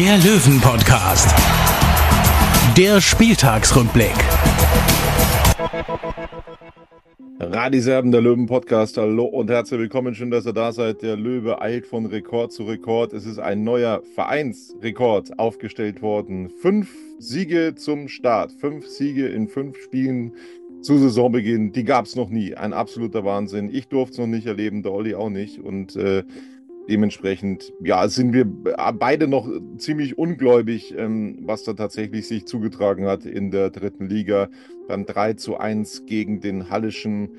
der Löwen-Podcast. Der Spieltagsrückblick. Radiserben, der Löwen-Podcast. Hallo und herzlich willkommen. Schön, dass ihr da seid. Der Löwe eilt von Rekord zu Rekord. Es ist ein neuer Vereinsrekord aufgestellt worden. Fünf Siege zum Start. Fünf Siege in fünf Spielen zu Saisonbeginn. Die gab es noch nie. Ein absoluter Wahnsinn. Ich durfte es noch nicht erleben, der Olli auch nicht. Und äh, dementsprechend, ja, sind wir beide noch ziemlich ungläubig, ähm, was da tatsächlich sich zugetragen hat in der dritten Liga. Dann 3 zu 1 gegen den Hallischen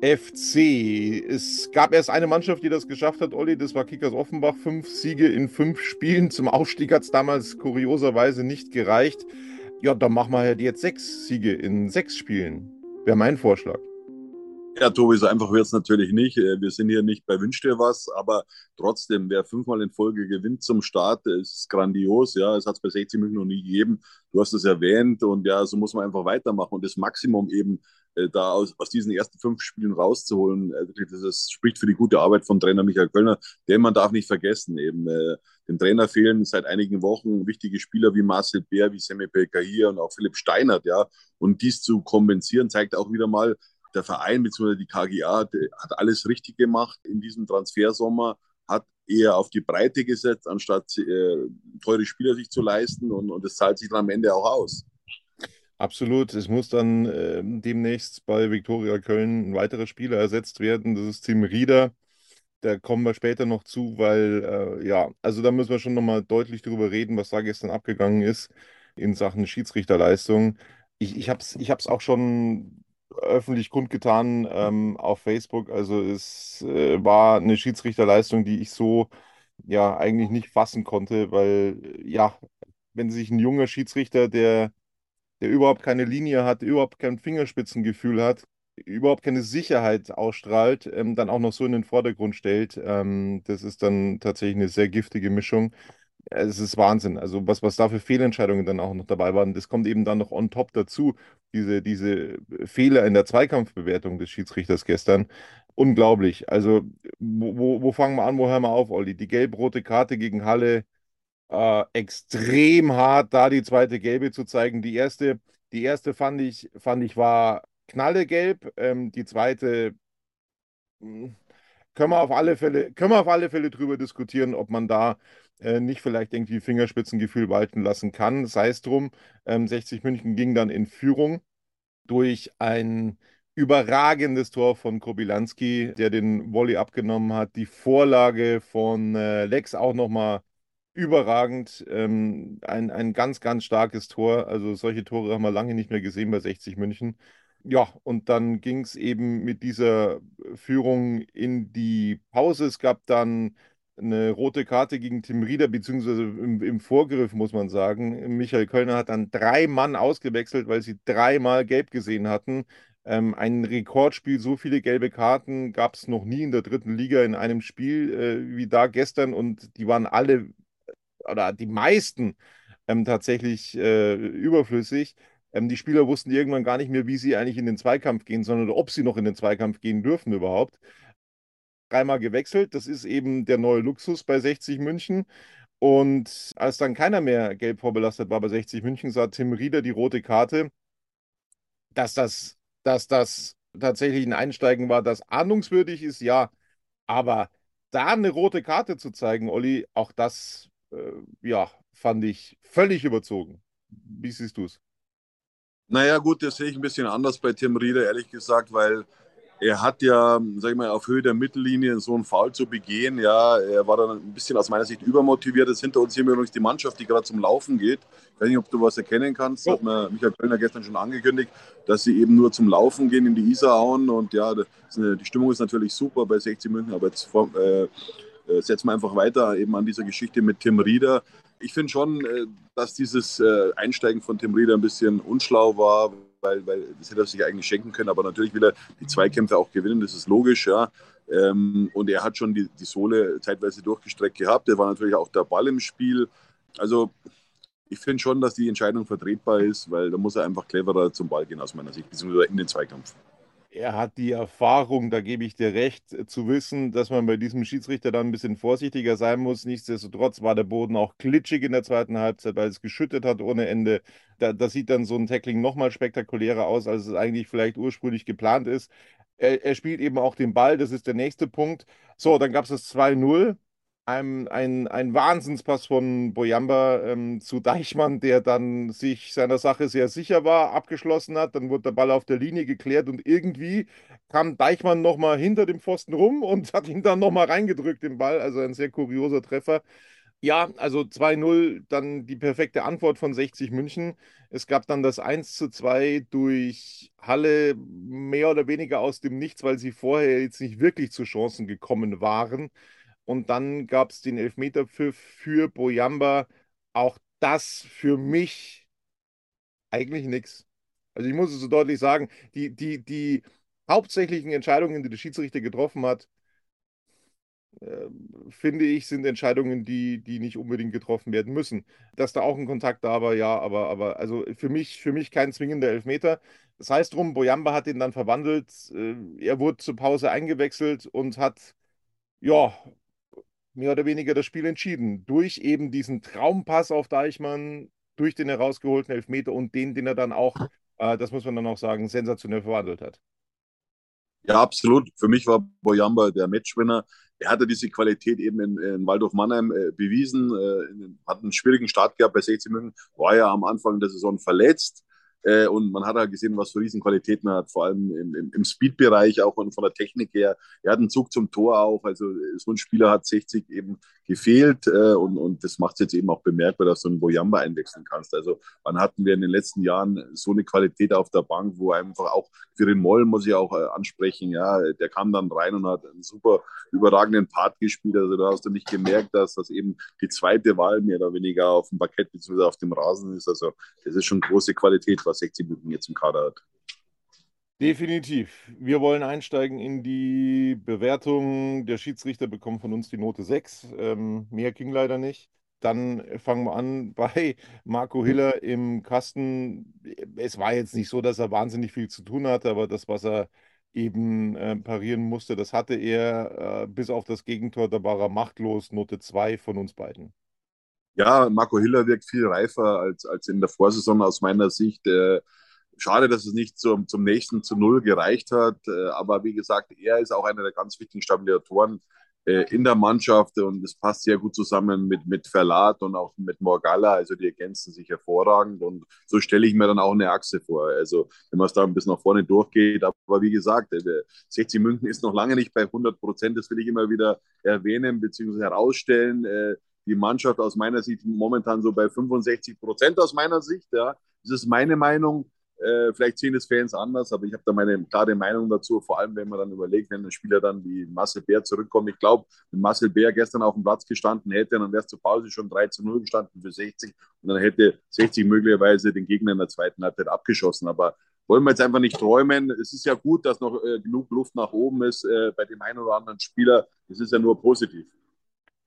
FC. Es gab erst eine Mannschaft, die das geschafft hat, Olli, das war Kickers Offenbach. Fünf Siege in fünf Spielen. Zum Aufstieg hat es damals kurioserweise nicht gereicht. Ja, dann machen wir halt jetzt sechs Siege in sechs Spielen. Wäre mein Vorschlag. Ja, Tobi, so einfach wird es natürlich nicht. Äh, wir sind hier nicht bei Wünsch dir was, aber trotzdem, wer fünfmal in Folge gewinnt zum Start, ist grandios. Ja, es hat es bei 60 Minuten noch nie gegeben. Du hast es erwähnt und ja, so muss man einfach weitermachen und das Maximum eben äh, da aus, aus diesen ersten fünf Spielen rauszuholen. Äh, wirklich, das ist, spricht für die gute Arbeit von Trainer Michael Kölner, den man darf nicht vergessen. Eben, äh, dem Trainer fehlen seit einigen Wochen wichtige Spieler wie Marcel Bär, wie Semi Pelkahir und auch Philipp Steinert. Ja, und dies zu kompensieren zeigt auch wieder mal, der Verein bzw. die KGA hat alles richtig gemacht in diesem Transfersommer, hat eher auf die Breite gesetzt, anstatt äh, teure Spieler sich zu leisten und, und das zahlt sich dann am Ende auch aus. Absolut. Es muss dann äh, demnächst bei Viktoria Köln ein weiterer Spieler ersetzt werden. Das ist Tim Rieder. Da kommen wir später noch zu, weil, äh, ja, also da müssen wir schon nochmal deutlich drüber reden, was da gestern abgegangen ist in Sachen Schiedsrichterleistung. Ich, ich habe es ich auch schon öffentlich kundgetan ähm, auf Facebook. Also es äh, war eine Schiedsrichterleistung, die ich so ja eigentlich nicht fassen konnte, weil ja, wenn sich ein junger Schiedsrichter, der, der überhaupt keine Linie hat, überhaupt kein Fingerspitzengefühl hat, überhaupt keine Sicherheit ausstrahlt, ähm, dann auch noch so in den Vordergrund stellt, ähm, das ist dann tatsächlich eine sehr giftige Mischung es ist Wahnsinn. Also was, was da für Fehlentscheidungen dann auch noch dabei waren, das kommt eben dann noch on top dazu. Diese, diese Fehler in der Zweikampfbewertung des Schiedsrichters gestern. Unglaublich. Also, wo, wo fangen wir an, wo hören wir auf, Olli? Die gelb-rote Karte gegen Halle, äh, extrem hart, da die zweite gelbe zu zeigen. Die erste, die erste fand ich, fand ich war knallegelb. Ähm, die zweite hm, können wir auf alle Fälle, können wir auf alle Fälle drüber diskutieren, ob man da äh, nicht vielleicht irgendwie Fingerspitzengefühl walten lassen kann. Sei es drum, ähm, 60 München ging dann in Führung durch ein überragendes Tor von Kobilanski, der den Volley abgenommen hat. Die Vorlage von äh, Lex auch nochmal überragend. Ähm, ein, ein ganz, ganz starkes Tor. Also solche Tore haben wir lange nicht mehr gesehen bei 60 München. Ja, und dann ging es eben mit dieser Führung in die Pause. Es gab dann eine rote Karte gegen Tim Rieder, beziehungsweise im, im, Vorgriff, muss man sagen. Michael Kölner hat dann drei Mann ausgewechselt, weil sie dreimal gelb gesehen hatten. Ähm, ein Rekordspiel, so viele gelbe Karten gab es noch nie in der dritten Liga in einem Spiel äh, wie da gestern und die waren alle, oder die meisten ähm, tatsächlich äh, überflüssig. Ähm, die Spieler wussten irgendwann gar nicht mehr, wie sie eigentlich in den Zweikampf gehen, sondern ob sie noch in den Zweikampf gehen dürfen überhaupt dreimal gewechselt. Das ist eben der neue Luxus bei 60 München. Und als dann keiner mehr gelb vorbelastet war bei 60 München, sah Tim Rieder die rote Karte, dass das, dass das tatsächlich ein Einsteigen war, das ahndungswürdig ist, ja. Aber da eine rote Karte zu zeigen, Olli, auch das, äh, ja, fand ich völlig überzogen. Wie siehst du es? Naja, gut, das sehe ich ein bisschen anders bei Tim Rieder, ehrlich gesagt, weil er hat ja, sag ich mal, auf Höhe der Mittellinie so einen Foul zu begehen. Ja, er war dann ein bisschen aus meiner Sicht übermotiviert. Das hinter uns hier übrigens die Mannschaft, die gerade zum Laufen geht. Ich weiß nicht, ob du was erkennen kannst. Das hat mir Michael Kölner gestern schon angekündigt, dass sie eben nur zum Laufen gehen in die Isar hauen. Und ja, eine, die Stimmung ist natürlich super bei 60 München, aber jetzt äh, äh, setzen wir einfach weiter eben an dieser Geschichte mit Tim Rieder ich finde schon, äh, dass dieses äh, Einsteigen von Tim Rieder ein bisschen unschlau war, weil, weil das hätte er sich eigentlich schenken können. Aber natürlich will er die Zweikämpfe auch gewinnen, das ist logisch, ja. Ähm, und er hat schon die, die Sohle zeitweise durchgestreckt gehabt. Er war natürlich auch der Ball im Spiel. Also ich finde schon, dass die Entscheidung vertretbar ist, weil da muss er einfach cleverer zum Ball gehen aus meiner Sicht, beziehungsweise in den Zweikampf. Er hat die Erfahrung, da gebe ich dir recht, zu wissen, dass man bei diesem Schiedsrichter dann ein bisschen vorsichtiger sein muss. Nichtsdestotrotz war der Boden auch glitschig in der zweiten Halbzeit, weil es geschüttet hat ohne Ende. Da, da sieht dann so ein Tackling nochmal spektakulärer aus, als es eigentlich vielleicht ursprünglich geplant ist. Er, er spielt eben auch den Ball, das ist der nächste Punkt. So, dann gab es das 2-0 ein, ein, ein Wahnsinnspass von Boyamba ähm, zu Deichmann, der dann sich seiner Sache sehr sicher war, abgeschlossen hat. Dann wurde der Ball auf der Linie geklärt und irgendwie kam Deichmann nochmal hinter dem Pfosten rum und hat ihn dann nochmal reingedrückt, den Ball. Also ein sehr kurioser Treffer. Ja, also 2-0, dann die perfekte Antwort von 60 München. Es gab dann das 1-2 durch Halle mehr oder weniger aus dem Nichts, weil sie vorher jetzt nicht wirklich zu Chancen gekommen waren. Und dann gab es den Elfmeterpfiff für Boyamba. Auch das für mich eigentlich nichts. Also ich muss es so deutlich sagen, die, die, die hauptsächlichen Entscheidungen, die der Schiedsrichter getroffen hat, äh, finde ich, sind Entscheidungen, die, die nicht unbedingt getroffen werden müssen. Dass da auch ein Kontakt da war, ja, aber, aber also für mich, für mich kein zwingender Elfmeter. Das heißt drum, Boyamba hat ihn dann verwandelt. Äh, er wurde zur Pause eingewechselt und hat ja mehr oder weniger das Spiel entschieden. Durch eben diesen Traumpass auf Deichmann, durch den herausgeholten Elfmeter und den, den er dann auch, äh, das muss man dann auch sagen, sensationell verwandelt hat. Ja, absolut. Für mich war Boyamba der Matchwinner. Er hatte diese Qualität eben in, in Waldorf Mannheim äh, bewiesen, äh, hat einen schwierigen Start gehabt bei 60 München, war ja am Anfang der Saison verletzt äh, und man hat halt gesehen, was für Riesenqualitäten er hat, vor allem im, im, im Speed-Bereich auch und von der Technik her. Er hat einen Zug zum Tor auch. Also so ein Spieler hat 60 eben gefehlt äh, und, und das macht es jetzt eben auch bemerkbar, dass du einen Boyamba einwechseln kannst. Also wann hatten wir in den letzten Jahren so eine Qualität auf der Bank, wo einfach auch für den Moll muss ich auch äh, ansprechen, ja, der kam dann rein und hat einen super überragenden Part gespielt. Also da hast du nicht gemerkt, dass das eben die zweite Wahl mehr oder weniger auf dem Parkett bzw. auf dem Rasen ist. Also das ist schon große Qualität, was 60 Minuten jetzt im Kader hat. Definitiv. Wir wollen einsteigen in die Bewertung. Der Schiedsrichter bekommt von uns die Note 6. Ähm, mehr ging leider nicht. Dann fangen wir an bei Marco Hiller im Kasten. Es war jetzt nicht so, dass er wahnsinnig viel zu tun hatte, aber das, was er eben äh, parieren musste, das hatte er. Äh, bis auf das Gegentor, da war er machtlos. Note 2 von uns beiden. Ja, Marco Hiller wirkt viel reifer als, als in der Vorsaison aus meiner Sicht. Äh, schade, dass es nicht zum, zum nächsten zu Null gereicht hat. Äh, aber wie gesagt, er ist auch einer der ganz wichtigen Stabilisatoren äh, in der Mannschaft und es passt sehr gut zusammen mit, mit Verlat und auch mit Morgalla. Also die ergänzen sich hervorragend und so stelle ich mir dann auch eine Achse vor. Also wenn man es da ein bisschen nach vorne durchgeht. Aber wie gesagt, 60 München ist noch lange nicht bei 100 Prozent. Das will ich immer wieder erwähnen bzw. herausstellen die Mannschaft aus meiner Sicht momentan so bei 65 Prozent aus meiner Sicht. Ja. Das ist meine Meinung. Äh, vielleicht sehen es Fans anders, aber ich habe da meine klare Meinung dazu, vor allem wenn man dann überlegt, wenn ein Spieler dann wie Marcel Bär zurückkommt. Ich glaube, wenn Marcel Bär gestern auf dem Platz gestanden hätte, dann wäre es zur Pause schon 3 zu 0 gestanden für 60 und dann hätte 60 möglicherweise den Gegner in der zweiten Halbzeit abgeschossen. Aber wollen wir jetzt einfach nicht träumen. Es ist ja gut, dass noch äh, genug Luft nach oben ist äh, bei dem einen oder anderen Spieler. Das ist ja nur positiv.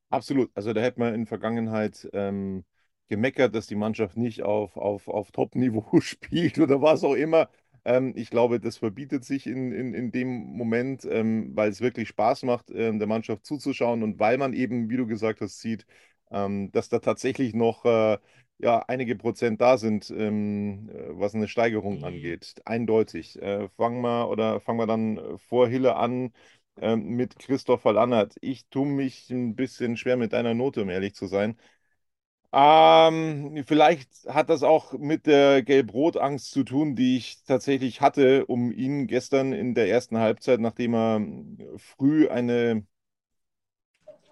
Absolut. Also da hätte man in Vergangenheit ähm, gemeckert, dass die Mannschaft nicht auf, auf, auf Top-Niveau spielt oder was auch immer. Ähm, ich glaube, das verbietet sich in, in, in dem Moment, ähm, weil es wirklich Spaß macht, ähm, der Mannschaft zuzuschauen und weil man eben, wie du gesagt hast, sieht, ähm, dass da tatsächlich noch äh, ja, einige Prozent da sind, ähm, äh, was eine Steigerung angeht. Eindeutig. Äh, fangen wir oder fangen wir dann vor Hille an ähm, mit Christopher Lannert. Ich tue mich ein bisschen schwer mit deiner Note, um ehrlich zu sein. Ähm, vielleicht hat das auch mit der Gelb-Rot-Angst zu tun, die ich tatsächlich hatte, um ihn gestern in der ersten Halbzeit, nachdem er früh eine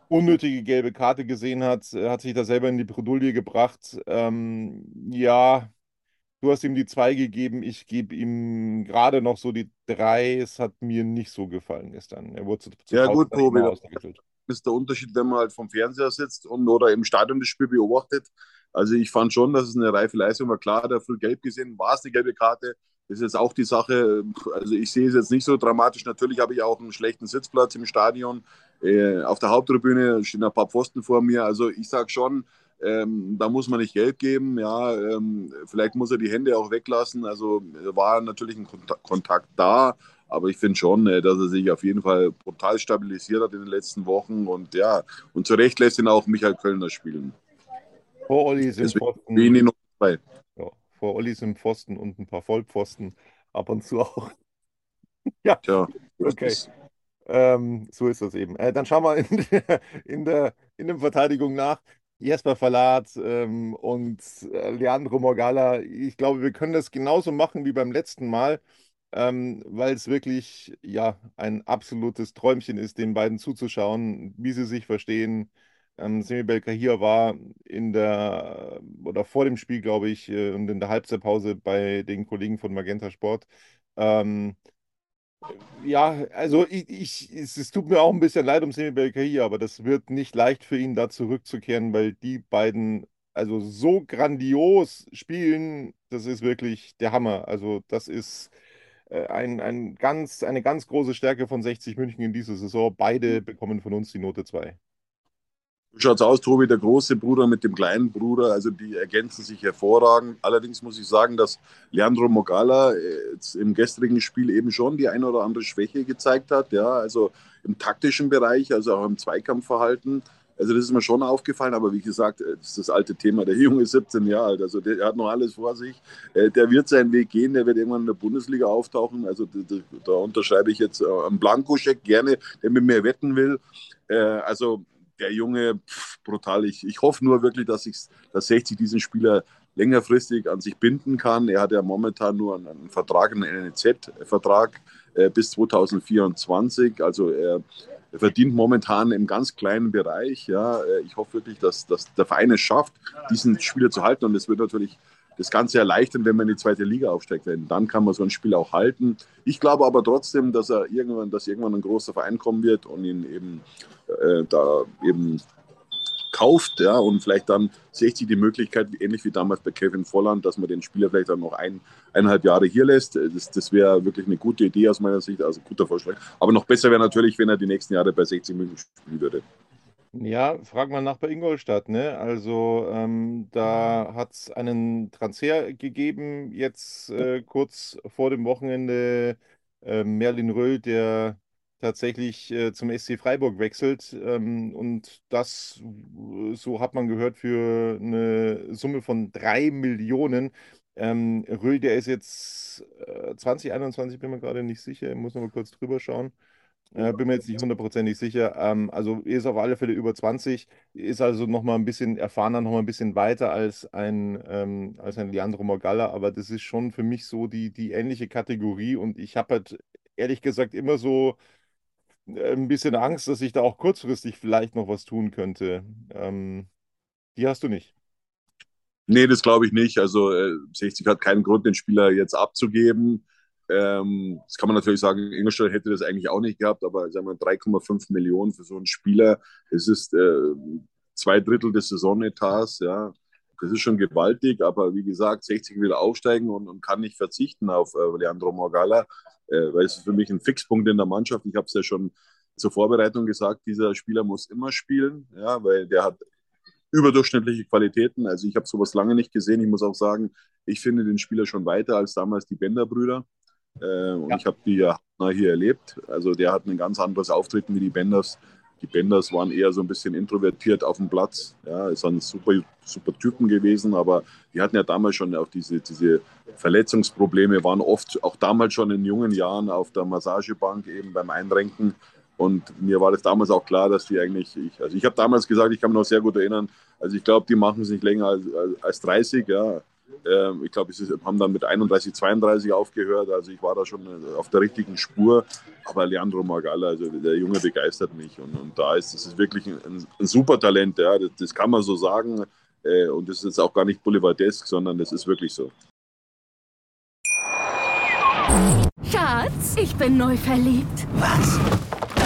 unnötige gelbe Karte gesehen hat, hat sich da selber in die Bredouille gebracht. Ähm, ja, Du hast ihm die zwei gegeben, ich gebe ihm gerade noch so die drei. Es hat mir nicht so gefallen gestern. Er wurde zu, zu ja, gut, Tobi. Ist der Unterschied, wenn man halt vom Fernseher sitzt und oder im Stadion das Spiel beobachtet. Also ich fand schon, dass es eine reife Leistung war. Klar, der früh gelb gesehen, war es eine gelbe Karte. Das ist jetzt auch die Sache. Also ich sehe es jetzt nicht so dramatisch. Natürlich habe ich auch einen schlechten Sitzplatz im Stadion. Äh, auf der Haupttribüne stehen ein paar Pfosten vor mir. Also ich sage schon, ähm, da muss man nicht Geld geben. Ja, ähm, vielleicht muss er die Hände auch weglassen. Also war natürlich ein Kontakt, Kontakt da. Aber ich finde schon, äh, dass er sich auf jeden Fall brutal stabilisiert hat in den letzten Wochen. Und ja, und zu Recht lässt ihn auch Michael Kölner spielen. Vor Olli sind Pfosten. Wenig noch zwei. Ja, vor Olli sind Pfosten und ein paar Vollpfosten. Ab und zu auch. ja, Tja, okay. Ähm, so ist das eben. Äh, dann schauen wir in der, in der, in der Verteidigung nach. Jesper Verlat ähm, und äh, Leandro Morgala. Ich glaube, wir können das genauso machen wie beim letzten Mal, ähm, weil es wirklich ja ein absolutes Träumchen ist, den beiden zuzuschauen, wie sie sich verstehen. Ähm, Semi Belkahir war in der oder vor dem Spiel, glaube ich, äh, und in der Halbzeitpause bei den Kollegen von Magenta Sport. Ähm, ja, also ich, ich, es, es tut mir auch ein bisschen leid um Semi Belkahir, aber das wird nicht leicht für ihn, da zurückzukehren, weil die beiden also so grandios spielen, das ist wirklich der Hammer. Also das ist ein, ein ganz, eine ganz große Stärke von 60 München in dieser Saison. Beide bekommen von uns die Note 2. So schaut's aus, Tobi, der große Bruder mit dem kleinen Bruder, also die ergänzen sich hervorragend. Allerdings muss ich sagen, dass Leandro Mogala äh, im gestrigen Spiel eben schon die eine oder andere Schwäche gezeigt hat, ja, also im taktischen Bereich, also auch im Zweikampfverhalten. Also das ist mir schon aufgefallen, aber wie gesagt, äh, das ist das alte Thema. Der Junge ist 17 Jahre alt, also der hat noch alles vor sich. Äh, der wird seinen Weg gehen, der wird irgendwann in der Bundesliga auftauchen. Also da, unterschreibe ich jetzt einen Blankoscheck gerne, der mit mir wetten will. Also der Junge, pff, brutal. Ich, ich hoffe nur wirklich, dass, ich, dass 60 diesen Spieler längerfristig an sich binden kann. Er hat ja momentan nur einen, einen Vertrag, einen NEZ-Vertrag äh, bis 2024. Also er, er, verdient momentan im ganz kleinen Bereich. Ja. Äh, ich hoffe wirklich, dass, dass der Verein es schafft, diesen Spieler zu halten. Und es wird natürlich das Ganze erleichtern, wenn man in die zweite Liga aufsteigt. Denn dann kann man so ein Spiel auch halten. Ich glaube aber trotzdem, dass er irgendwann, dass irgendwann ein großer Verein kommen wird und ihn eben äh, da eben kauft, ja, und vielleicht dann 60 die Möglichkeit, ähnlich wie damals bei Kevin Volland, dass man den Spieler vielleicht dann noch ein, eineinhalb Jahre hier lässt. Das, das wäre wirklich eine gute Idee aus meiner Sicht, also guter Vorschlag. Aber noch besser wäre natürlich, wenn er die nächsten Jahre bei 60 München spielen würde. Ja, frag mal nach bei Ingolstadt, ne? Also ähm, da hat es einen Transfer gegeben, jetzt äh, kurz vor dem Wochenende. Äh, Merlin Röll, der tatsächlich äh, zum SC Freiburg wechselt. Ähm, und das, so hat man gehört, für eine Summe von drei Millionen. Ähm, Röll, der ist jetzt äh, 2021, bin mir gerade nicht sicher, ich muss noch mal kurz drüber schauen. Äh, bin mir jetzt nicht hundertprozentig sicher. Ähm, also ist auf alle Fälle über 20, ist also noch mal ein bisschen erfahrener, noch mal ein bisschen weiter als ein, ähm, als ein Leandro Morgalla, aber das ist schon für mich so die, die ähnliche Kategorie und ich habe halt ehrlich gesagt immer so äh, ein bisschen Angst, dass ich da auch kurzfristig vielleicht noch was tun könnte. Ähm, die hast du nicht. Nee, das glaube ich nicht. Also äh, 60 hat keinen Grund, den Spieler jetzt abzugeben. Ähm, das kann man natürlich sagen, Ingolstadt hätte das eigentlich auch nicht gehabt, aber sagen wir 3,5 Millionen für so einen Spieler, es ist äh, zwei Drittel des Saisonetats, ja. Das ist schon gewaltig, aber wie gesagt, 60 will aufsteigen und, und kann nicht verzichten auf äh, Leandro Morgalla, äh, weil es ist für mich ein Fixpunkt in der Mannschaft. Ich habe es ja schon zur Vorbereitung gesagt, dieser Spieler muss immer spielen, ja, weil der hat überdurchschnittliche Qualitäten. Also ich habe sowas lange nicht gesehen. Ich muss auch sagen, ich finde den Spieler schon weiter als damals die Bender-Brüder. Äh, und ja. ich habe die ja hier erlebt. Also der hat ein ganz anderes Auftreten wie die Benders. Die Benders waren eher so ein bisschen introvertiert auf dem Platz. Ja, es waren super, super Typen gewesen, aber die hatten ja damals schon auch diese, diese Verletzungsprobleme, waren oft auch damals schon in jungen Jahren auf der Massagebank eben beim Einrenken. Und mir war das damals auch klar, dass die eigentlich, ich, also ich habe damals gesagt, ich kann mich noch sehr gut erinnern, also ich glaube, die machen es nicht länger als, als 30, ja. Ähm, ich glaube, sie haben dann mit 31, 32 aufgehört. Also ich war da schon äh, auf der richtigen Spur. Aber Leandro Magalla, also der Junge begeistert mich. Und, und da ist es wirklich ein, ein, super Talent. Ja. Das, das, kann man so sagen. Äh, und das ist jetzt auch gar nicht boulevardesk, sondern das ist wirklich so. Schatz, ich bin neu verliebt. Was?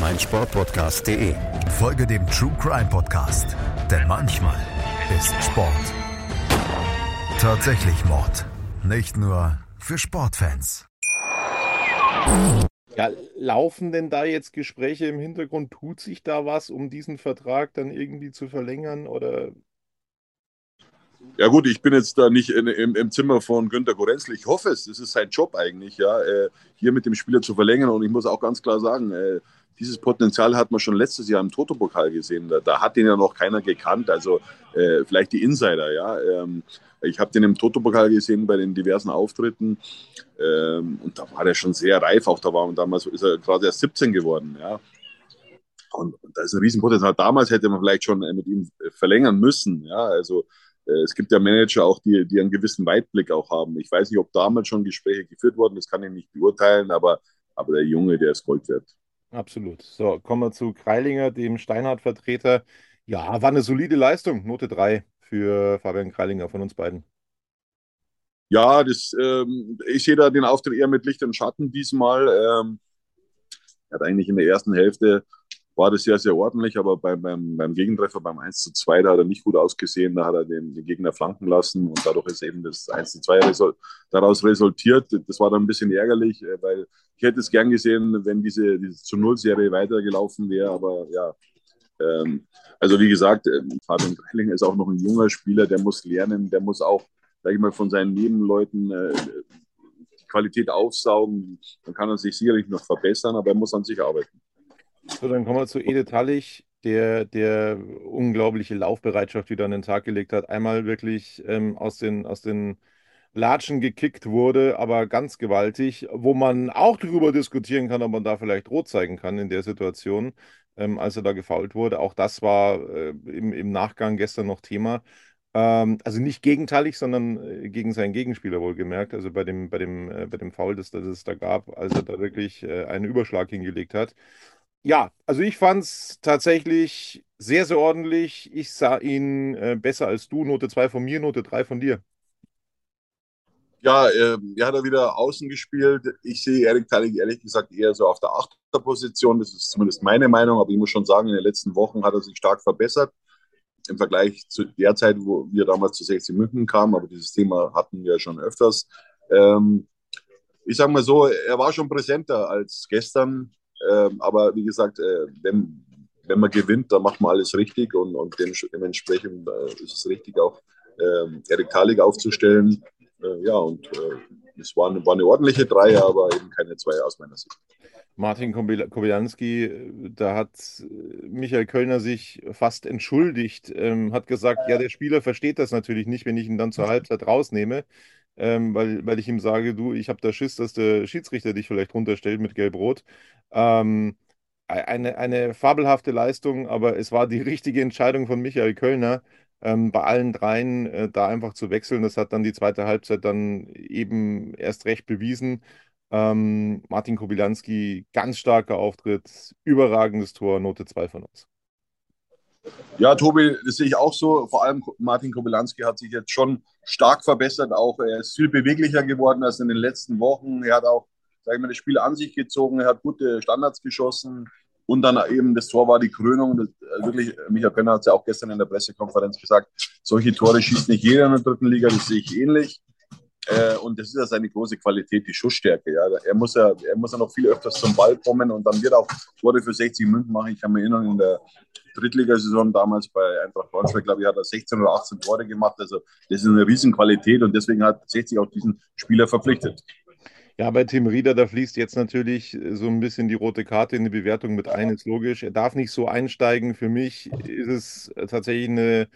meinsportpodcast.de. Folge dem True Crime Podcast, denn manchmal ist Sport tatsächlich Mord. Nicht nur für Sportfans. Ja, laufen denn da jetzt Gespräche im Hintergrund? Tut sich da was, um diesen Vertrag dann irgendwie zu verlängern oder Ja gut, ich bin jetzt da nicht in, im, im Zimmer von Günter Gorenzl. Ich hoffe es, das ist sein Job eigentlich, ja, äh, hier mit dem Spieler zu verlängern. Und ich muss auch ganz klar sagen, äh, dieses Potenzial hat man schon letztes Jahr im Toto-Pokal gesehen. Da, da hat ihn ja noch keiner gekannt. Also äh, vielleicht die Insider, ja. Ähm, ich habe den im Toto-Pokal gesehen bei den diversen Auftritten. Ähm, und da war er schon sehr reif. Auch da war damals ist er gerade erst 17 geworden, ja. Und, und da ist ein Riesenpotenzial. Damals hätte man vielleicht schon äh, mit ihm verlängern müssen, ja. Also äh, es gibt ja Manager auch, die, die einen gewissen Weitblick auch haben. Ich weiß nicht, ob damals schon Gespräche geführt wurden, das kann ich nicht beurteilen, aber, aber der Junge, der ist Gold wert. Absolut. So, kommen wir zu Kreilinger, dem Steinhardt-Vertreter. Ja, war eine solide Leistung. Note 3 für Fabian Kreilinger von uns beiden. Ja, das, ähm, ich sehe da den Auftritt eher mit Licht und Schatten diesmal. Ähm, er hat eigentlich in der ersten Hälfte war das sehr, sehr ordentlich, aber beim, beim, beim Gegentreffer, beim 1 zu 2, da hat er nicht gut ausgesehen, da hat er den, den Gegner flanken lassen und dadurch ist eben das 1 zu 2 result, daraus resultiert. Das war dann ein bisschen ärgerlich, äh, weil ich hätte es gern gesehen, wenn diese, diese zu Null-Serie weitergelaufen wäre, aber ja. Ähm, also wie gesagt, äh, Fabian Greilinger ist auch noch ein junger Spieler, der muss lernen, der muss auch, sag ich mal, von seinen Nebenleuten äh, die Qualität aufsaugen. Dann kann er sich sicherlich noch verbessern, aber er muss an sich arbeiten. So, dann kommen wir zu Edith Hallig, der, der unglaubliche Laufbereitschaft wieder an den Tag gelegt hat. Einmal wirklich ähm, aus den, aus den Latschen gekickt wurde, aber ganz gewaltig, wo man auch darüber diskutieren kann, ob man da vielleicht rot zeigen kann in der Situation, ähm, als er da gefault wurde. Auch das war äh, im, im Nachgang gestern noch Thema. Ähm, also nicht gegenteilig, sondern äh, gegen seinen Gegenspieler wohlgemerkt. Also bei dem, bei dem, äh, bei dem Foul, das, das es da gab, als er da wirklich äh, einen Überschlag hingelegt hat. Ja, also ich fand es tatsächlich sehr, sehr ordentlich. Ich sah ihn äh, besser als du. Note 2 von mir, Note 3 von dir. Ja, äh, er hat er wieder außen gespielt. Ich sehe Erik Teilig ehrlich gesagt eher so auf der Achterposition. Das ist zumindest meine Meinung, aber ich muss schon sagen, in den letzten Wochen hat er sich stark verbessert im Vergleich zu der Zeit, wo wir damals zu 16 München kamen. Aber dieses Thema hatten wir schon öfters. Ähm, ich sage mal so, er war schon präsenter als gestern. Ähm, aber wie gesagt, äh, wenn, wenn man gewinnt, dann macht man alles richtig und, und dementsprechend äh, ist es richtig, auch äh, Erik Thalig aufzustellen. Äh, ja, und äh, es war eine, eine ordentliche Dreier, aber eben keine zwei aus meiner Sicht. Martin Kobilanski, da hat Michael Kölner sich fast entschuldigt, ähm, hat gesagt, ja, der Spieler versteht das natürlich nicht, wenn ich ihn dann zur Halbzeit rausnehme, ähm, weil, weil ich ihm sage, du, ich habe da Schiss, dass der Schiedsrichter dich vielleicht runterstellt mit Gelb-Rot. Ähm, eine, eine fabelhafte Leistung, aber es war die richtige Entscheidung von Michael Kölner, ähm, bei allen dreien äh, da einfach zu wechseln. Das hat dann die zweite Halbzeit dann eben erst recht bewiesen. Ähm, Martin Kobilanski, ganz starker Auftritt, überragendes Tor, Note 2 von uns. Ja, Tobi, das sehe ich auch so. Vor allem Martin Kobilanski hat sich jetzt schon stark verbessert. Auch er ist viel beweglicher geworden als in den letzten Wochen. Er hat auch, sag ich mal, das Spiel an sich gezogen. Er hat gute Standards geschossen. Und dann eben das Tor war die Krönung. Das, äh, wirklich, Michael Penner hat es ja auch gestern in der Pressekonferenz gesagt, solche Tore schießt nicht jeder in der dritten Liga, das sehe ich ähnlich. Äh, und das ist ja seine große Qualität, die Schussstärke. Ja. Er, muss ja, er muss ja noch viel öfters zum Ball kommen und dann wird auch Tore für 60 Münzen machen. Ich kann mich erinnern, in der Drittligasaison damals bei Eintracht Braunschweig, glaube ich, hat er 16 oder 18 Tore gemacht. Also das ist eine Riesenqualität und deswegen hat 60 auch diesen Spieler verpflichtet. Ja, bei Tim Rieder, da fließt jetzt natürlich so ein bisschen die rote Karte in die Bewertung mit ein, ist logisch. Er darf nicht so einsteigen. Für mich ist es tatsächlich eine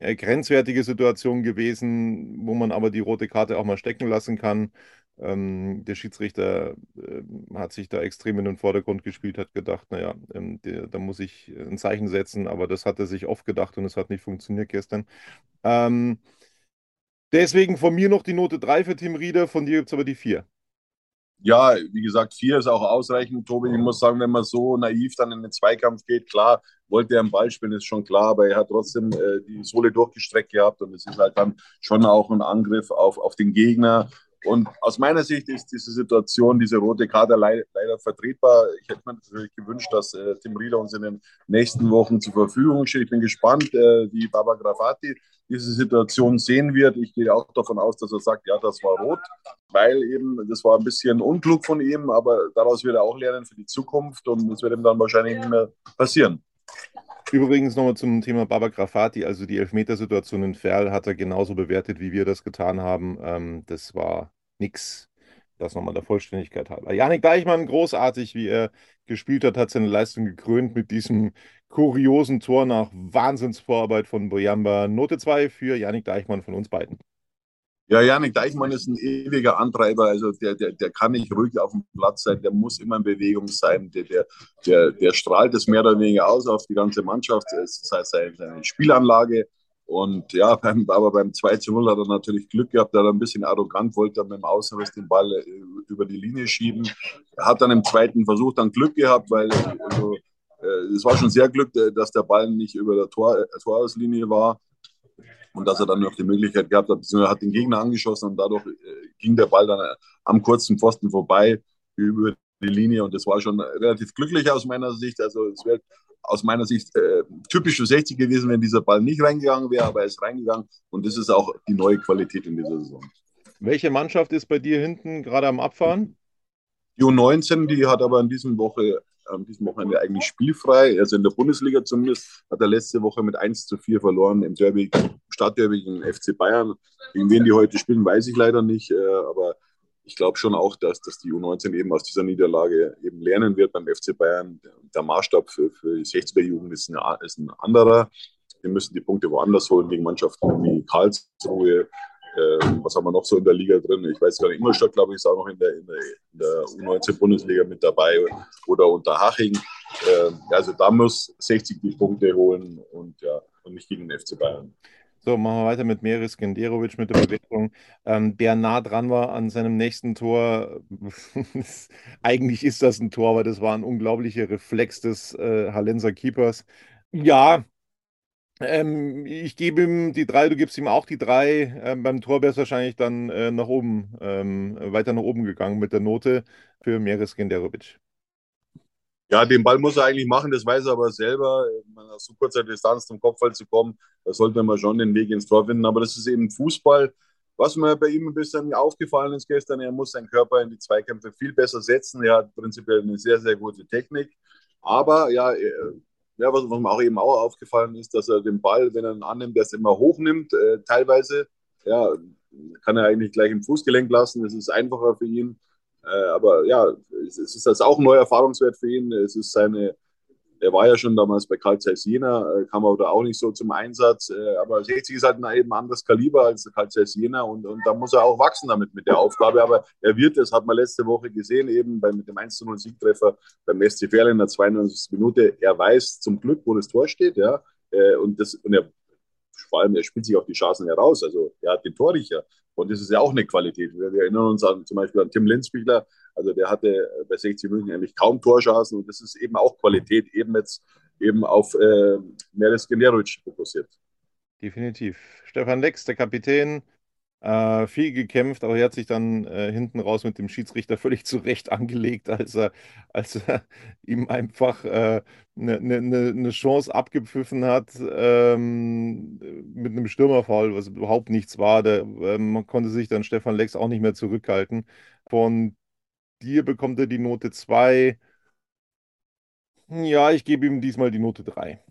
äh, grenzwertige Situation gewesen, wo man aber die rote Karte auch mal stecken lassen kann. Ähm, der Schiedsrichter äh, hat sich da extrem in den Vordergrund gespielt, hat gedacht, naja, ähm, der, da muss ich ein Zeichen setzen, aber das hat er sich oft gedacht und es hat nicht funktioniert gestern. Ähm, deswegen von mir noch die Note 3 für Tim Rieder, von dir gibt es aber die 4. Ja, wie gesagt, 4 ist auch ausreichend, Tobi. Ich muss sagen, wenn man so naiv dann in den Zweikampf geht, klar, wollte er einen Ball spielen, ist schon klar, aber er hat trotzdem äh, die Sohle durchgestreckt gehabt und es ist halt dann schon auch ein Angriff auf, auf den Gegner. Und aus meiner Sicht ist diese Situation, diese rote Karte leider, vertretbar. Ich hätte mir natürlich gewünscht, dass äh, Tim Rieder uns in den nächsten Wochen zur Verfügung steht. Ich bin gespannt, äh, wie Baba Grafati diese Situation sehen wird. Ich gehe auch davon aus, dass er sagt, ja, das war rot, weil eben, das war ein bisschen unklug von ihm, aber daraus wird er auch lernen für die Zukunft und das wird ihm dann wahrscheinlich nicht mehr passieren. Übrigens nochmal zum Thema Baba Grafati, also die Elfmetersituation in Ferl hat er genauso bewertet, wie wir das getan haben. Ähm, das war nix. Das nochmal der Vollständigkeit halber. Janik Deichmann, großartig, wie er gespielt hat, hat seine Leistung gekrönt mit diesem kuriosen Tor nach Wahnsinnsvorarbeit von Boyamba. Note 2 für Janik Deichmann von uns beiden. Ja, Janik Deichmann ist ein ewiger Antreiber. Also der, der, der kann nicht ruhig auf dem Platz sein, der muss immer in Bewegung sein. Der, der, der, der strahlt es mehr oder weniger aus auf die ganze Mannschaft. Das heißt, seine Spielanlage. Und ja, beim, aber beim 2 zu 0 hat er natürlich Glück gehabt, da er ein bisschen arrogant wollte, mit dem Außenriss den Ball äh, über die Linie schieben. Er hat dann im zweiten Versuch dann Glück gehabt, weil also, äh, es war schon sehr Glück, äh, dass der Ball nicht über der Tor, Torauslinie war und dass er dann noch die Möglichkeit gehabt hat, beziehungsweise hat den Gegner angeschossen und dadurch ging der Ball dann am kurzen Pfosten vorbei über die Linie und das war schon relativ glücklich aus meiner Sicht. Also es wäre aus meiner Sicht äh, typisch für 60 gewesen, wenn dieser Ball nicht reingegangen wäre, aber er ist reingegangen und das ist auch die neue Qualität in dieser Saison. Welche Mannschaft ist bei dir hinten gerade am Abfahren? Die U19, die hat aber in diesem Woche an diesem Wochenende eigentlich spielfrei. Also in der Bundesliga zumindest hat er letzte Woche mit 1 zu 4 verloren im Derby, Stadtderby gegen FC Bayern. Gegen wen die heute spielen, weiß ich leider nicht. Äh, aber ich glaube schon auch, dass, dass die U19 eben aus dieser Niederlage eben lernen wird beim FC Bayern. Der Maßstab für, für die 60er-Jugend ist, ist ein anderer. Wir müssen die Punkte woanders holen gegen Mannschaften wie Karlsruhe. Ähm, was haben wir noch so in der Liga drin? Ich weiß gar nicht, Ingolstadt, glaube ich, ist auch noch in der, in der, in der U19-Bundesliga mit dabei oder Unterhaching. Ähm, also da muss 60 die Punkte holen und, ja, und nicht gegen den FC Bayern. So, machen wir weiter mit Meris Genderovic mit der Bewertung. Ähm, der nah dran war an seinem nächsten Tor. Eigentlich ist das ein Tor, aber das war ein unglaublicher Reflex des äh, Hallenser Keepers. Ja, ähm, ich gebe ihm die drei, du gibst ihm auch die drei. Ähm, beim Tor wäre es wahrscheinlich dann äh, nach oben, ähm, weiter nach oben gegangen mit der Note für Meris Genderovic. Ja, den Ball muss er eigentlich machen, das weiß er aber selber. Aus so kurzer Distanz zum Kopfball zu kommen, da sollte man schon den Weg ins Tor finden. Aber das ist eben Fußball. Was mir bei ihm ein bisschen aufgefallen ist gestern, er muss seinen Körper in die Zweikämpfe viel besser setzen. Er hat prinzipiell eine sehr, sehr gute Technik. Aber ja, ja was, was mir auch eben auch aufgefallen ist, dass er den Ball, wenn er ihn annimmt, es immer hochnimmt, äh, teilweise. Ja, kann er eigentlich gleich im Fußgelenk lassen. Das ist einfacher für ihn. Äh, aber ja, es, es ist das auch ein neuer Erfahrungswert für ihn. Es ist seine, er war ja schon damals bei Carl Zeiss Jena, äh, kam aber auch nicht so zum Einsatz. Äh, aber 60 ist halt ein eben anderes Kaliber als Carl Zeiss Jena und, und da muss er auch wachsen damit mit der Aufgabe. Aber er wird das, hat man letzte Woche gesehen, eben bei, mit dem 1 0 Siegtreffer beim SC Verl in der 92. Minute. Er weiß zum Glück, wo das Tor steht, ja. Und, das, und er vor allem, er spielt sich auch die Chancen heraus. Also er hat den Torrichter. Und das ist ja auch eine Qualität. Wir erinnern uns an, zum Beispiel an Tim Linzbichler. Also der hatte bei 60 München eigentlich kaum Torchancen. Und das ist eben auch Qualität, eben jetzt eben auf äh, Meres Generovic fokussiert. Definitiv. Stefan Lex, der Kapitän, äh, viel gekämpft, aber er hat sich dann äh, hinten raus mit dem Schiedsrichter völlig zurecht angelegt, als er, als er ihm einfach eine äh, ne, ne, ne Chance abgepfiffen hat ähm, mit einem Stürmerfall, was überhaupt nichts war. Der, man konnte sich dann Stefan Lex auch nicht mehr zurückhalten. Von dir bekommt er die Note 2. Ja, ich gebe ihm diesmal die Note 3.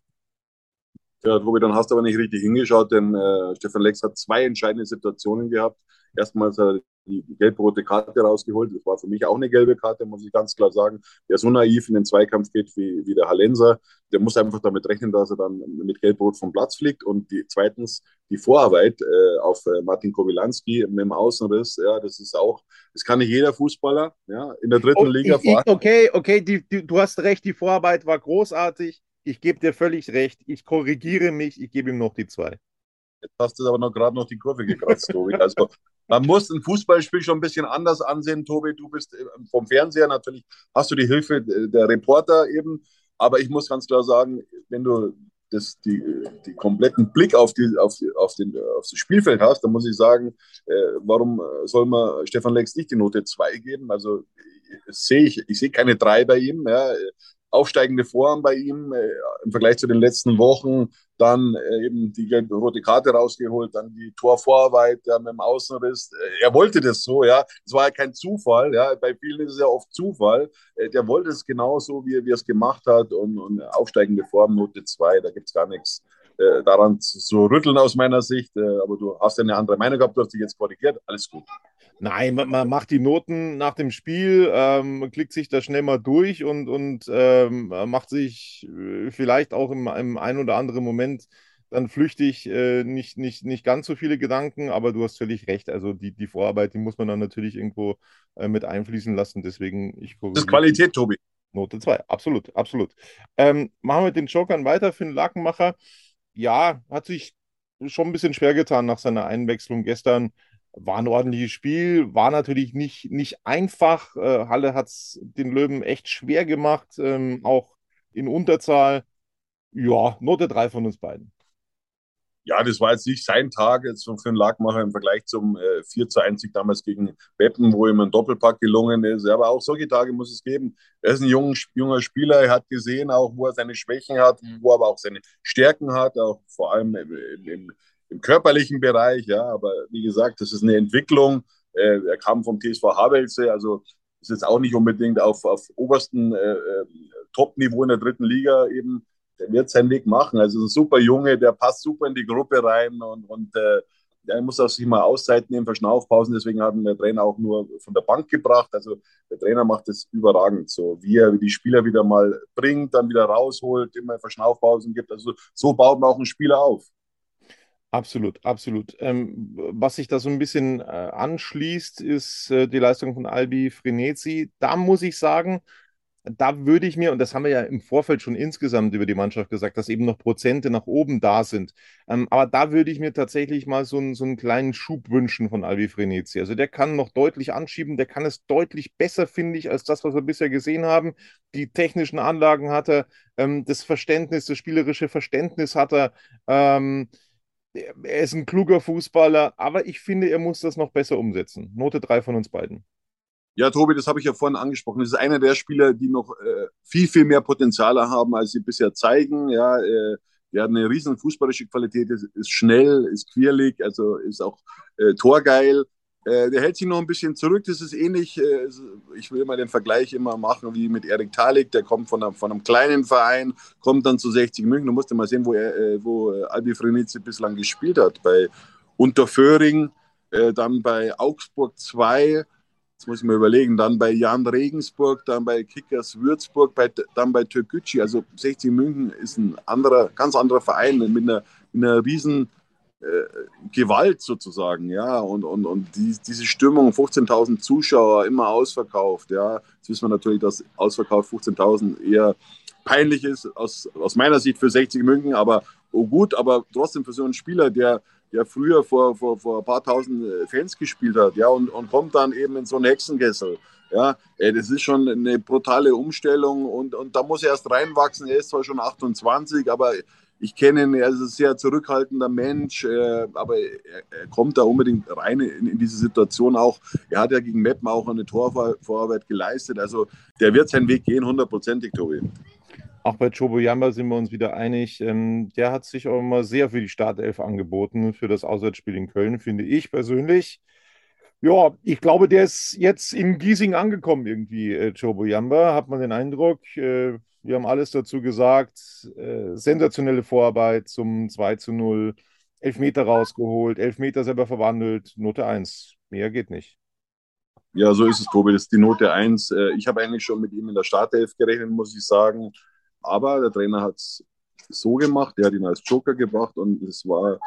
Ja, Tobi, dann hast du aber nicht richtig hingeschaut, denn äh, Stefan Lex hat zwei entscheidende Situationen gehabt erstmals hat er die gelb-rote Karte rausgeholt. Das war für mich auch eine gelbe Karte, muss ich ganz klar sagen. Der so naiv in den Zweikampf geht wie, wie der Hallenser, der muss einfach damit rechnen, dass er dann mit gelb-rot vom Platz fliegt. Und die, zweitens die Vorarbeit äh, auf äh, Martin Kowilanski mit dem Außenriss, ja, das ist auch, das kann nicht jeder Fußballer, ja, in der dritten Oh, Liga. ich, okay, okay, die, die, du hast recht, die Vorarbeit war großartig. Ich gebe dir völlig recht. Ich korrigiere mich, ich gebe ihm noch die zwei. Jetzt hast du aber noch gerade noch die Kurve gekratzt, Tobi. Also man muss ein Fußballspiel schon ein bisschen anders ansehen, Tobi. Du bist äh, vom Fernseher natürlich, hast du die Hilfe der Reporter eben. Aber ich muss ganz klar sagen, wenn du das, die, die kompletten Blick auf, die, auf, auf, den, auf das Spielfeld hast, dann muss ich sagen, äh, warum soll man Stefan Lex nicht die Note 2 geben? Also sehe ich, ich sehe keine 3 bei ihm. Ja aufsteigende Form bei ihm äh, im Vergleich zu den letzten Wochen. Dann äh, eben die rote Karte rausgeholt, dann die Torvorarbeit ja, mit dem Außenriss. Äh, er wollte das so, ja. Es war ja kein Zufall, ja. Bei vielen ist es ja oft Zufall. Äh, der wollte es genauso, wie, er es gemacht hat. Und, und aufsteigende Form, Note 2, da gibt es gar nichts äh, daran zu, zu rütteln aus meiner Sicht. Äh, aber du hast ja eine andere Meinung gehabt, du hast dich jetzt korrigiert. Alles gut. Nein, man, man, macht die Noten nach dem Spiel, ähm, klickt sich da schnell mal durch und, und ähm, macht sich äh, vielleicht auch im, im ein oder anderen Moment dann flüchtig äh, nicht, nicht, nicht ganz so viele Gedanken, aber du hast völlig recht. Also die, die Vorarbeit, die muss man dann natürlich irgendwo äh, mit einfließen lassen. Deswegen, ich Das ist Qualität, Tobi. Note 2, absolut, absolut. Ähm, machen wir mit den Jokern weiter für den Lakenmacher. Ja, hat sich schon ein bisschen schwer getan nach seiner Einwechslung gestern war ein ordentliches Spiel, war natürlich nicht, nicht einfach. Äh, Halle hat es den Löwen echt schwer gemacht, ähm, auch in Unterzahl. Ja, Note 3 von uns beiden. Ja, das war jetzt nicht sein Tag jetzt für den Lagmacher im Vergleich zum äh, 4 zu 1 damals gegen Beppen, wo ihm ein Doppelpack gelungen ist. Aber auch solche Tage muss es geben. Er ist ein junger, junger Spieler, er hat gesehen auch, wo er seine Schwächen hat, wo er aber auch seine Stärken hat, auch vor allem im, im im körperlichen Bereich, ja, aber wie gesagt, das ist eine Entwicklung. Äh, er kam vom TSV Havelse, also ist jetzt auch nicht unbedingt auf, auf obersten äh, Top-Niveau in der dritten Liga eben. Der wird seinen Weg machen. Also ein super Junge, der passt super in die Gruppe rein und, und äh, der muss auch sich mal Auszeiten nehmen, Verschnaufpausen. Deswegen hat ihn der Trainer auch nur von der Bank gebracht. Also der Trainer macht das überragend. So wie er die Spieler wieder mal bringt, dann wieder rausholt, immer Verschnaufpausen gibt. Also so baut man auch einen Spieler auf. Absolut, absolut. Ähm, was sich da so ein bisschen äh, anschließt, ist äh, die Leistung von Albi Frenetzi. Da muss ich sagen, da würde ich mir, und das haben wir ja im Vorfeld schon insgesamt über die Mannschaft gesagt, dass eben noch Prozente nach oben da sind. Ähm, aber da würde ich mir tatsächlich mal so, einen, so einen kleinen Schub wünschen von Albi Frenetzi. Also der kann noch deutlich anschieben, der kann es deutlich besser, finde ich, als das, was wir bisher gesehen haben. Die technischen Anlagen hat er, ähm, das Verständnis, das spielerische Verständnis hat er. Er ist ein kluger Fußballer, aber ich finde, er muss das noch besser umsetzen. Note 3 von uns beiden. Ja, Tobi, das habe ich ja vorhin angesprochen. Das ist einer der Spieler, die noch äh, viel, viel mehr Potenziale haben, als sie bisher zeigen. Ja, äh, der hat eine riesen fußballische Qualität, ist, ist schnell, ist quirlig, also ist auch äh, torgeil. Äh, der hält sich noch ein bisschen zurück. Das ist ähnlich, äh, ich will mal den Vergleich immer machen wie mit Erik Talik. Der kommt von einem, von einem kleinen Verein, kommt dann zu 60 München. Du musst ja mal sehen, wo, er, äh, wo Albi Frenizi bislang gespielt hat. Bei Unterföhring, dann bei Augsburg 2. Jetzt muss ich mir überlegen, dann bei Jan Regensburg, dann bei Kickers Würzburg, bei, dann bei Türkgücü. Also 60 München ist ein anderer, ganz anderer Verein mit einer, mit einer riesen äh, Gewalt sozusagen, ja, und, und, und die, diese Stimmung, 15.000 Zuschauer, immer ausverkauft, ja, jetzt wissen wir natürlich, dass ausverkauft 15.000 eher peinlich ist, aus, aus meiner Sicht für 60 München, aber oh gut, aber trotzdem für so einen Spieler, der, der früher vor, vor, vor ein paar tausend äh, Fans gespielt hat, ja, und, und kommt dann eben in so einen Hexenkessel, ja, ey, das ist schon eine brutale Umstellung und, und da muss er erst reinwachsen, er ist zwar schon 28, aber ich kenne ihn, er ist ein sehr zurückhaltender Mensch, äh, aber er, er, kommt da unbedingt rein in, in, diese Situation auch. Er hat ja gegen Meppen auch eine Torvorarbeit geleistet. Also der wird seinen Weg gehen, hundertprozentig, Tobi. Auch bei Chobo Yamba sind wir uns wieder einig. Ähm, der hat sich auch immer sehr für die Startelf angeboten, für das Auswärtsspiel in Köln, finde ich persönlich. Ja, ich glaube, der ist jetzt in Giesing angekommen irgendwie, äh, Chobo Yamba, hat man den Eindruck. Äh, wir haben alles dazu gesagt. Äh, sensationelle Vorarbeit zum 2 zu 0. Elfmeter rausgeholt, Elfmeter selber verwandelt, Note 1. Mehr geht nicht. Ja, so ist es, Tobi. Das ist die Note 1. Äh, ich habe eigentlich schon mit ihm in der Startelf gerechnet, muss ich sagen. Aber der Trainer hat es so gemacht, er hat ihn als Joker gebracht und es war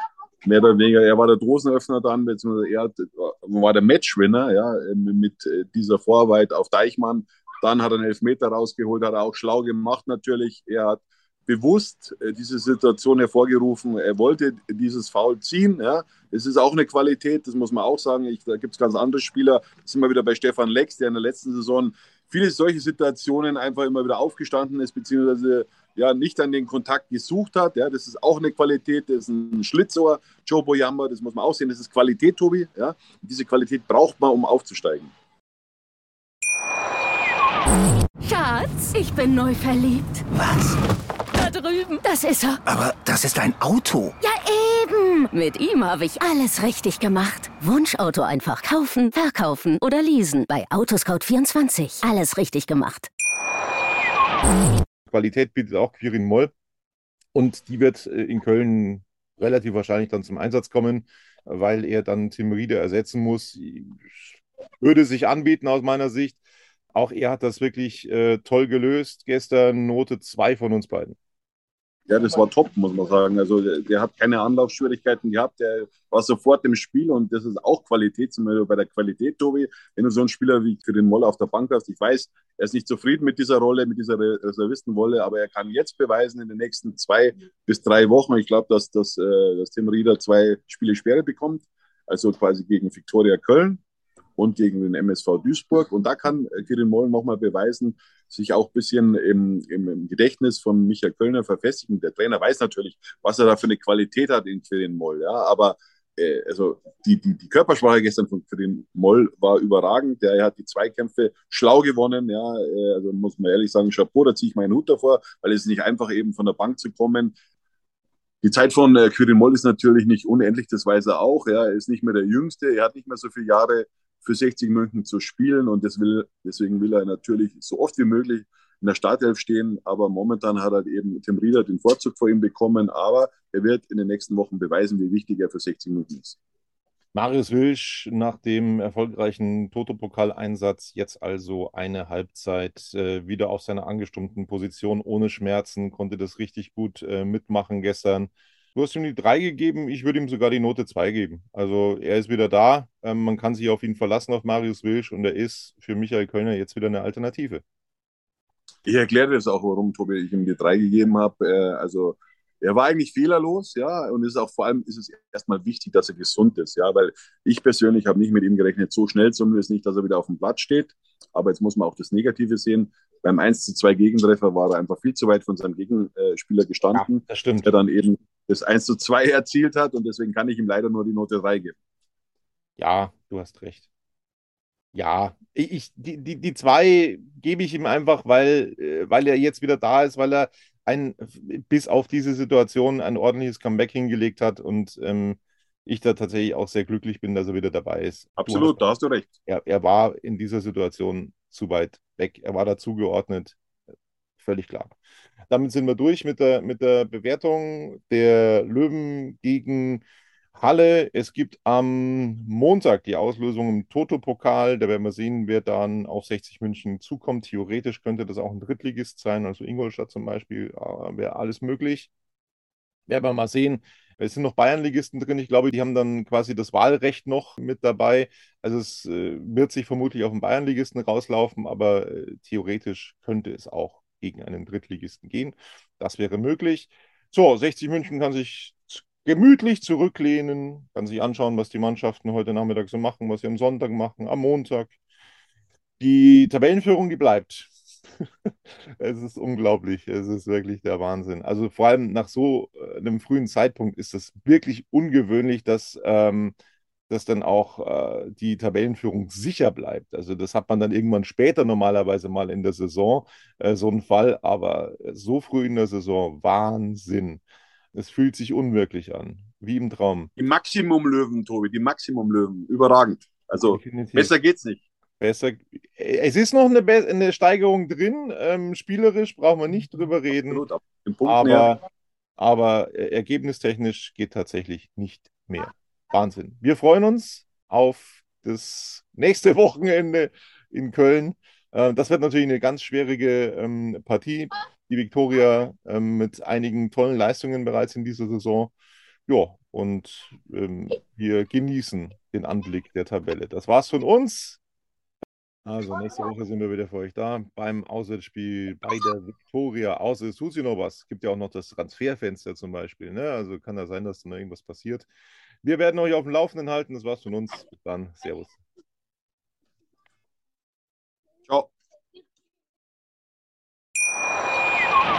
mehr oder weniger, er war der Dosenöffner dann, beziehungsweise er war der Matchwinner, ja, mit dieser Vorarbeit auf Deichmann. Dann hat er einen Elfmeter rausgeholt, hat er auch schlau gemacht natürlich. Er hat bewusst äh, diese Situation hervorgerufen. Er wollte dieses Foul ziehen. Ja. Es ist auch eine Qualität, das muss man auch sagen. Ich, da gibt es ganz andere Spieler. Da sind wir wieder bei Stefan Lex, der in der letzten Saison viele solche Situationen einfach immer wieder aufgestanden ist, beziehungsweise ja, nicht an den Kontakt gesucht hat. Ja, das ist auch eine Qualität, das ist ein Schlitzohr, Joe Boyamba, das muss man auch sehen. Das ist Qualität, Tobi. Ja. Diese Qualität braucht man, um aufzusteigen. Schatz, ich bin neu verliebt. Was? Da drüben. Das ist er. Aber das ist ein Auto. Ja, eben. Mit ihm habe ich alles richtig gemacht. Wunschauto einfach kaufen, verkaufen oder leasen. Bei Autoscout24. Alles richtig gemacht. Qualität bietet auch Quirin Moll. Und die wird äh, in Köln relativ wahrscheinlich dann zum Einsatz kommen, weil er dann Tim Rieder ersetzen muss. Würde sich anbieten aus meiner Sicht. Auch er hat das wirklich äh, toll gelöst. Gestern Note 2 von uns beiden. Ja, das war top, muss man sagen. Also der, der, hat keine Anlaufschwierigkeiten gehabt, der war sofort im Spiel und das ist auch Qualität, zum Beispiel bei der Qualität, Tobi. Wenn du so einen Spieler wie für den Moll auf der Bank hast, ich weiß, er ist nicht zufrieden mit dieser Rolle, mit dieser Reservistenrolle, aber er kann jetzt beweisen in den nächsten zwei bis drei Wochen, ich glaube, dass, dass, äh, dass Tim Rieder zwei Spiele Sperre bekommt, also quasi gegen Viktoria Köln und gegen den MSV Duisburg. Und da kann Kirin Moll nochmal beweisen, sich auch ein bisschen im, im, Gedächtnis von Michael Kölner verfestigen. Der Trainer weiß natürlich, was er da für eine Qualität hat in Kirin Moll. Ja, aber äh, also die, die, die Körpersprache gestern von Kirin Moll war überragend. Der, er hat die Zweikämpfe schlau gewonnen. Ja, äh, also muss man ehrlich sagen, Chapeau, da ziehe ich meinen Hut davor, weil es ist nicht einfach eben von der Bank zu kommen. Die Zeit von äh, Quirin Moll ist natürlich nicht unendlich, das weiß er auch. Ja. Er ist nicht mehr der Jüngste, er hat nicht mehr so viele Jahre für 60 München zu spielen. Und das will, deswegen will er natürlich so oft wie möglich in der Startelf stehen, aber momentan hat halt eben Tim Rieder den Vorzug vor ihm bekommen, aber er wird in den nächsten Wochen beweisen, wie wichtig er für 60 Minuten ist. Marius Wilsch nach dem erfolgreichen Toto-Pokal-Einsatz. Jetzt also eine Halbzeit äh, wieder auf seiner angestummten Position ohne Schmerzen, konnte das richtig gut äh, mitmachen gestern. Du hast ihm die 3 gegeben, ich würde ihm sogar die Note 2 geben. Also er ist wieder da, ähm, man kann sich auf ihn verlassen, auf Marius Wilsch und er ist für Michael Kölner jetzt wieder eine Alternative. Ich erkläre das auch, warum Tobi ich ihm die 3 gegeben habe. Äh, also er war eigentlich fehlerlos, ja, und es ist auch vor allem ist es erstmal wichtig, dass er gesund ist, ja, weil ich persönlich habe nicht mit ihm gerechnet, so schnell zumindest nicht, dass er wieder auf dem Platz steht. Aber jetzt muss man auch das Negative sehen. Beim 1 zu 2 Gegentreffer war er einfach viel zu weit von seinem Gegenspieler gestanden, ja, das stimmt. der dann eben das 1 zu 2 erzielt hat und deswegen kann ich ihm leider nur die Note 3 geben. Ja, du hast recht. Ja, ich, die, die, die zwei gebe ich ihm einfach, weil, äh, weil er jetzt wieder da ist, weil er ein, bis auf diese Situation ein ordentliches Comeback hingelegt hat und ähm, ich da tatsächlich auch sehr glücklich bin, dass er wieder dabei ist. Absolut, hast, da hast du recht. Er, er war in dieser Situation zu weit weg. Er war dazugeordnet. Völlig klar. Damit sind wir durch mit der, mit der Bewertung der Löwen gegen Halle. Es gibt am Montag die Auslösung im Toto-Pokal. Da werden wir sehen, wer dann auf 60 München zukommt. Theoretisch könnte das auch ein Drittligist sein, also Ingolstadt zum Beispiel. Wäre alles möglich. Werden wir mal sehen. Es sind noch Bayernligisten drin. Ich glaube, die haben dann quasi das Wahlrecht noch mit dabei. Also es äh, wird sich vermutlich auf den Bayernligisten rauslaufen, aber äh, theoretisch könnte es auch gegen einen Drittligisten gehen. Das wäre möglich. So, 60 München kann sich gemütlich zurücklehnen, kann sich anschauen, was die Mannschaften heute Nachmittag so machen, was sie am Sonntag machen, am Montag. Die Tabellenführung, die bleibt. es ist unglaublich, es ist wirklich der Wahnsinn. Also vor allem nach so äh, einem frühen Zeitpunkt ist es wirklich ungewöhnlich, dass, ähm, dass dann auch äh, die Tabellenführung sicher bleibt. Also das hat man dann irgendwann später normalerweise mal in der Saison, äh, so ein Fall, aber so früh in der Saison, Wahnsinn. Es fühlt sich unwirklich an, wie im Traum. Die Maximum-Löwen, Tobi, die Maximum-Löwen. Überragend. Also Definitiv. besser geht's nicht. Besser. Es ist noch eine, Be eine Steigerung drin. Ähm, spielerisch brauchen wir nicht drüber reden. Absolut, aber, aber ergebnistechnisch geht tatsächlich nicht mehr. Wahnsinn. Wir freuen uns auf das nächste Wochenende in Köln. Äh, das wird natürlich eine ganz schwierige ähm, Partie. Die Viktoria ähm, mit einigen tollen Leistungen bereits in dieser Saison. Ja, und ähm, wir genießen den Anblick der Tabelle. Das war's von uns. Also nächste Woche sind wir wieder für euch da beim Auswärtsspiel bei der Viktoria. Außer es tut sich noch was. Es gibt ja auch noch das Transferfenster zum Beispiel. Ne? Also kann da sein, dass da noch irgendwas passiert. Wir werden euch auf dem Laufenden halten. Das war's von uns. Bis dann. Servus. Ciao.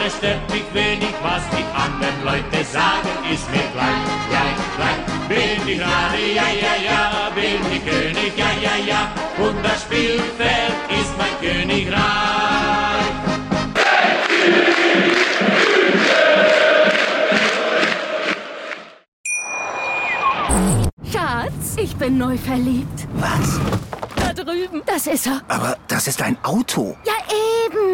Andere stört mich wenig, was die anderen Leute sagen, ist mir gleich, gleich, gleich. Bin ich gerade, ja, ja, ja, bin ich König, ja, ja, ja, und das Spielfeld ist mein Königreich. Schatz, ich bin neu verliebt. Was? Da drüben. Das ist er. Aber das ist ein Auto. Ja,